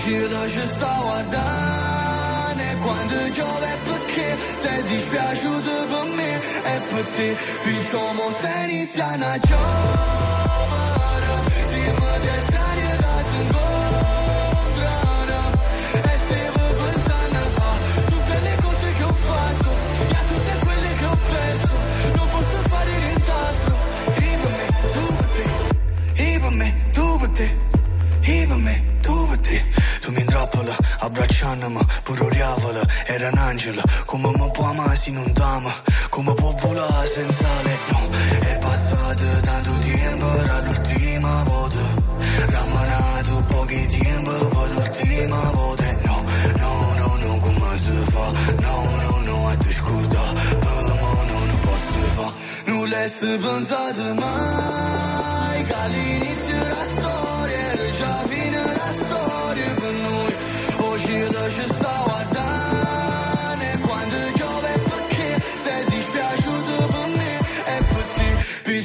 Speaker 5: uscirò giusto a guardare quando piove perché sei dispiaciuto per me e per te diciamo se inizia una giovane si mi da singolo abbracciandomi Pure oriavola, era un angelo. Come mi può amare se non t'ama Come può volare senza lei No, è passato tanto tempo Era l'ultima volta. Rammanato pochi tempo Per l'ultima volta. No, no, no, no, come si fa? No, no, no, a te scorda Per me no, non posso fa Non l'hai pensato mai Che all'inizio la storia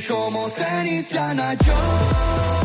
Speaker 5: somos Zenit, la Nacho.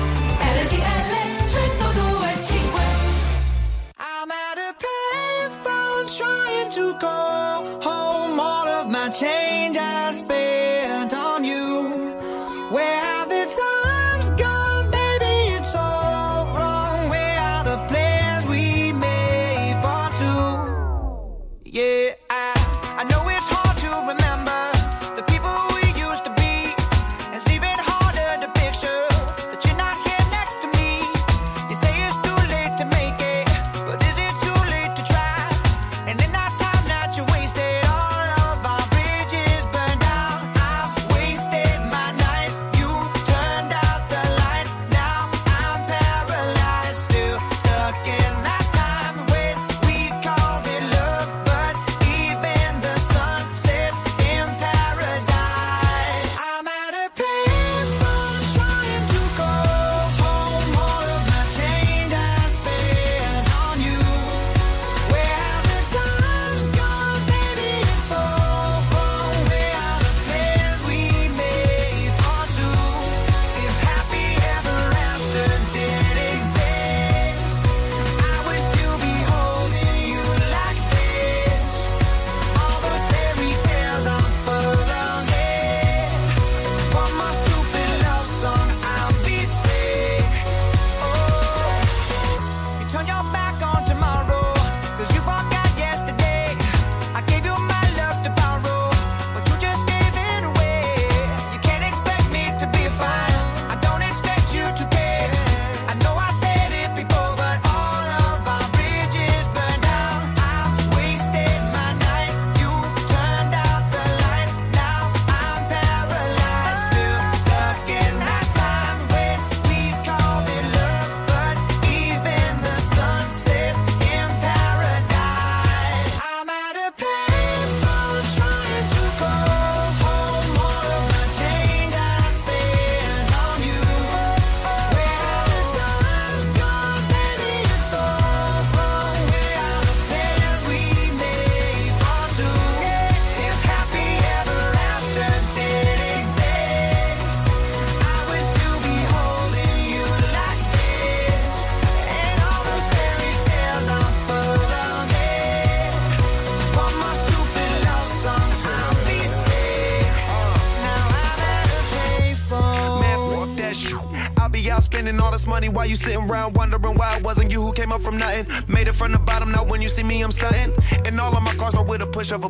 Speaker 17: Sitting around wondering why it wasn't you who came up from nothing. Made it from the bottom, now when you see me, I'm stunting. And all of my cars are with a push of a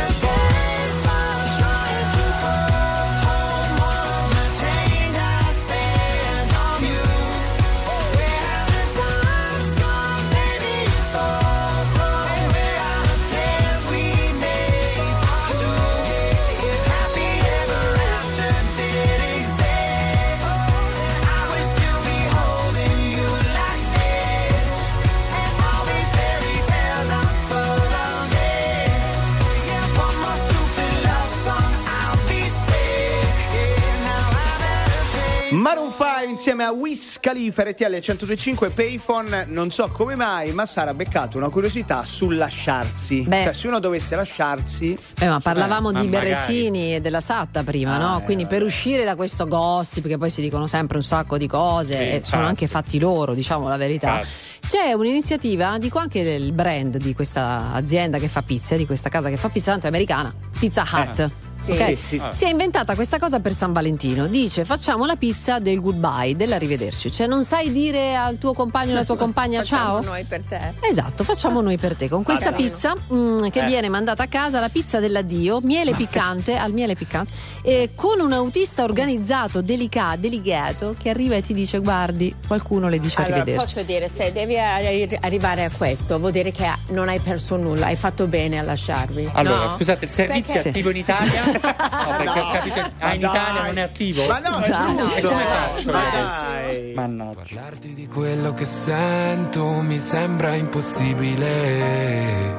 Speaker 1: insieme a Wiz Khalifa RTL 1025 Payphone non so come mai ma Sara ha beccato una curiosità sul lasciarsi
Speaker 4: Beh.
Speaker 1: cioè se uno dovesse lasciarsi
Speaker 4: Eh, ma parlavamo
Speaker 1: Eh,
Speaker 4: di
Speaker 1: ma magari.
Speaker 4: Berrettini e della Satta prima,
Speaker 1: Ah,
Speaker 4: no?
Speaker 1: eh,
Speaker 4: Quindi per uscire da questo gossip, che poi si dicono sempre un sacco di cose,
Speaker 3: Sì,
Speaker 4: e sono
Speaker 3: infatti.
Speaker 4: anche fatti loro, diciamo la verità.
Speaker 3: Infatti.
Speaker 4: C'è un'iniziativa, dico anche il brand di questa azienda che fa pizza, di questa casa che fa pizza, tanto è americana, Pizza Hut.
Speaker 2: Sì.
Speaker 4: ok?
Speaker 1: Sì, sì.
Speaker 4: Si è inventata questa cosa per San Valentino. Dice: facciamo la pizza del goodbye, dell'arrivederci. Cioè, non sai dire al tuo compagno o alla tua compagna
Speaker 2: Facciamo
Speaker 4: ciao?
Speaker 2: noi per te.
Speaker 4: Esatto, facciamo noi per te. Con questa
Speaker 2: Carino.
Speaker 4: pizza mm, che
Speaker 3: Eh.
Speaker 4: viene mandata a casa, la pizza dell'addio, miele piccante, al miele piccante, e con un autista organizzato, delicato, delicato, che arriva e ti dice: Guardi, qualcuno le dice
Speaker 2: Allora,
Speaker 4: arrivederci.
Speaker 2: posso dire, se devi arri- arrivare a questo, vuol dire che non hai perso nulla, hai fatto bene a lasciarvi.
Speaker 3: Allora,
Speaker 2: no?
Speaker 3: scusate, il servizio
Speaker 2: Perché-
Speaker 3: è attivo in Italia? No, perché ho capito. Ah, in. Italia non è attivo?
Speaker 1: ma no è
Speaker 4: Dai.
Speaker 1: brutto
Speaker 3: E come faccio adesso?
Speaker 1: dai
Speaker 3: Mannaggia.
Speaker 17: Parlarti di quello che sento mi sembra impossibile,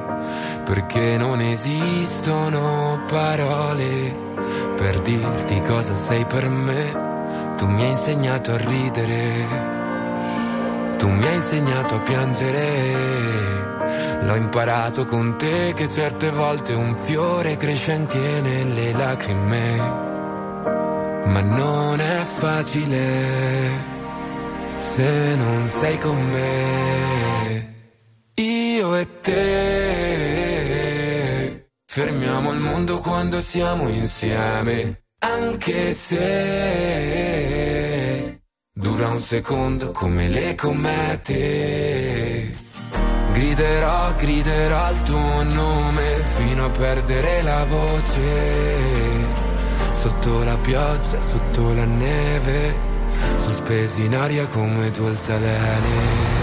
Speaker 17: perché non esistono parole per dirti cosa sei per me. Tu mi hai insegnato a ridere, tu mi hai insegnato a piangere. L'ho imparato con te che certe volte un fiore cresce anche nelle lacrime, ma non è facile se non sei con me. Io e te fermiamo il mondo quando siamo insieme, anche se dura un secondo come le comete. Griderò, griderò il tuo nome fino a perdere la voce. Sotto la pioggia, sotto la neve, sospesi in aria come due altalene.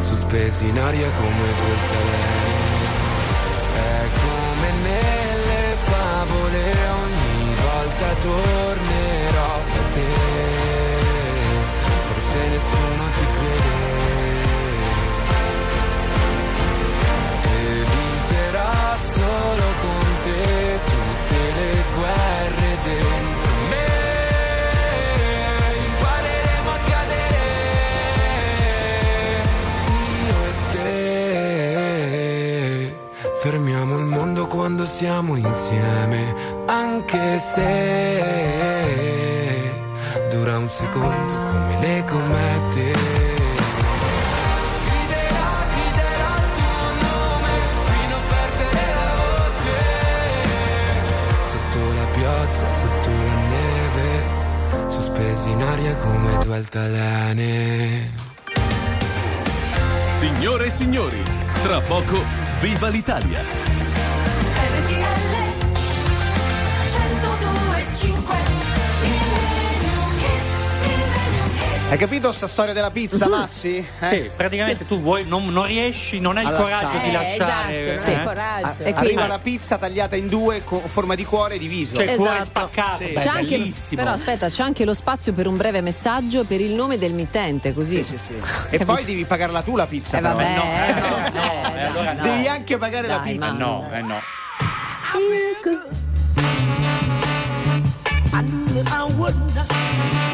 Speaker 17: sospesi in aria come due talenti. È come nelle favole, ogni volta tornerò da te. Forse nessuno ti crede. E vincerò solo con te quando siamo insieme, anche se dura un secondo come le comete. In aria come due altalene.
Speaker 13: Signore e signori, tra poco viva l'Italia.
Speaker 1: Hai capito sta storia della pizza, Massi? Eh?
Speaker 3: Sì, praticamente tu vuoi, non, non riesci, non hai il coraggio di
Speaker 1: lasciare.
Speaker 3: lasciare.
Speaker 1: esatto,
Speaker 3: eh?
Speaker 1: non hai coraggio.
Speaker 2: Ah,
Speaker 1: A- arriva la pizza tagliata in due con forma di cuore diviso.
Speaker 3: Cioè, il cuore
Speaker 4: Esatto.
Speaker 3: spaccato,
Speaker 1: Sì.
Speaker 3: beh,
Speaker 4: C'è anche,
Speaker 3: bellissimo.
Speaker 4: però aspetta, c'è anche lo spazio per un breve messaggio per il nome del mittente, così.
Speaker 1: E poi devi pagarla tu la pizza.
Speaker 4: Eh,
Speaker 1: però.
Speaker 4: vabbè,
Speaker 1: Eh, no.
Speaker 4: eh, no, eh,
Speaker 3: allora no.
Speaker 1: Devi anche pagare la
Speaker 4: Dai,
Speaker 1: pizza.
Speaker 3: Eh no, eh no.
Speaker 5: I knew that I would not.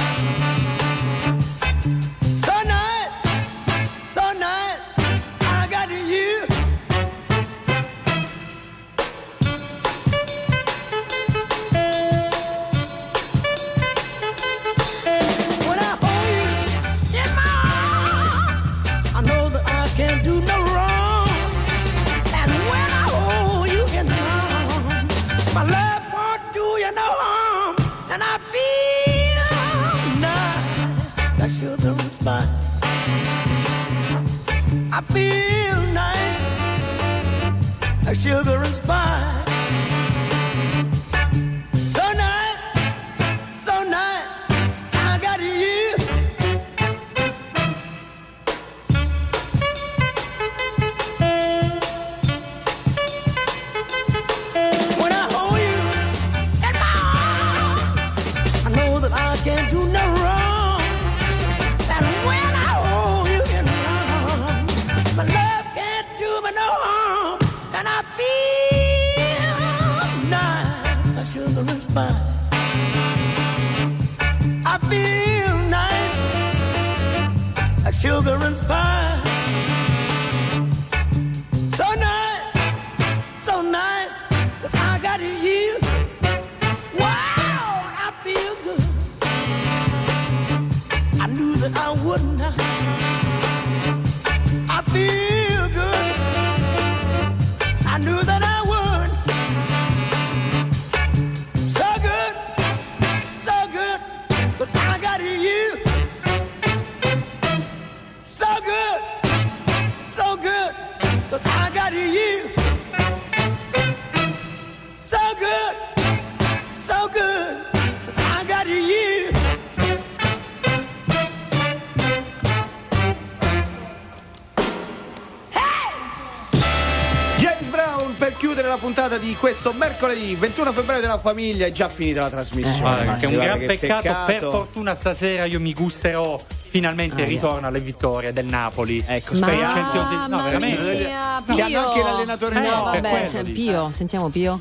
Speaker 1: Puntata di questo mercoledì 21 febbraio della famiglia è già finita la trasmissione.
Speaker 3: Guarda, che è un gran
Speaker 1: che
Speaker 3: peccato. Per fortuna stasera io mi gusterò finalmente il ritorno alle vittorie del Napoli. Ecco,
Speaker 4: Mamma
Speaker 3: No, veramente.
Speaker 4: mia,
Speaker 1: Che hanno anche l'allenatore
Speaker 4: Eh,
Speaker 1: nuovo.
Speaker 4: vabbè,
Speaker 3: Per
Speaker 4: se-
Speaker 3: quello
Speaker 4: Pio, sentiamo Pio.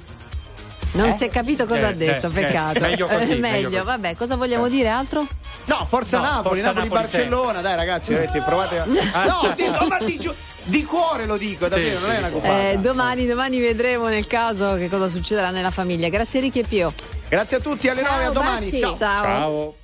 Speaker 4: Non
Speaker 1: Eh?
Speaker 4: si è capito cosa
Speaker 3: Eh,
Speaker 4: ha detto,
Speaker 3: eh,
Speaker 4: peccato.
Speaker 3: eh, meglio così,
Speaker 4: Eh,
Speaker 3: meglio così.
Speaker 4: vabbè, cosa vogliamo dire altro?
Speaker 1: No, Forza
Speaker 3: No,
Speaker 1: Napoli,
Speaker 3: Forza
Speaker 1: Napoli,
Speaker 3: Napoli
Speaker 1: Barcellona, dai ragazzi, provate a... No, di, no, ma di, giu- di cuore lo dico, davvero,
Speaker 3: Sì,
Speaker 1: non è una copata.
Speaker 4: Eh, domani, domani vedremo nel caso che cosa succederà nella famiglia. Grazie Ricky e Pio.
Speaker 1: Grazie a tutti, alle 9 a domani.
Speaker 2: baci.
Speaker 1: Ciao.
Speaker 4: Ciao.
Speaker 3: Ciao.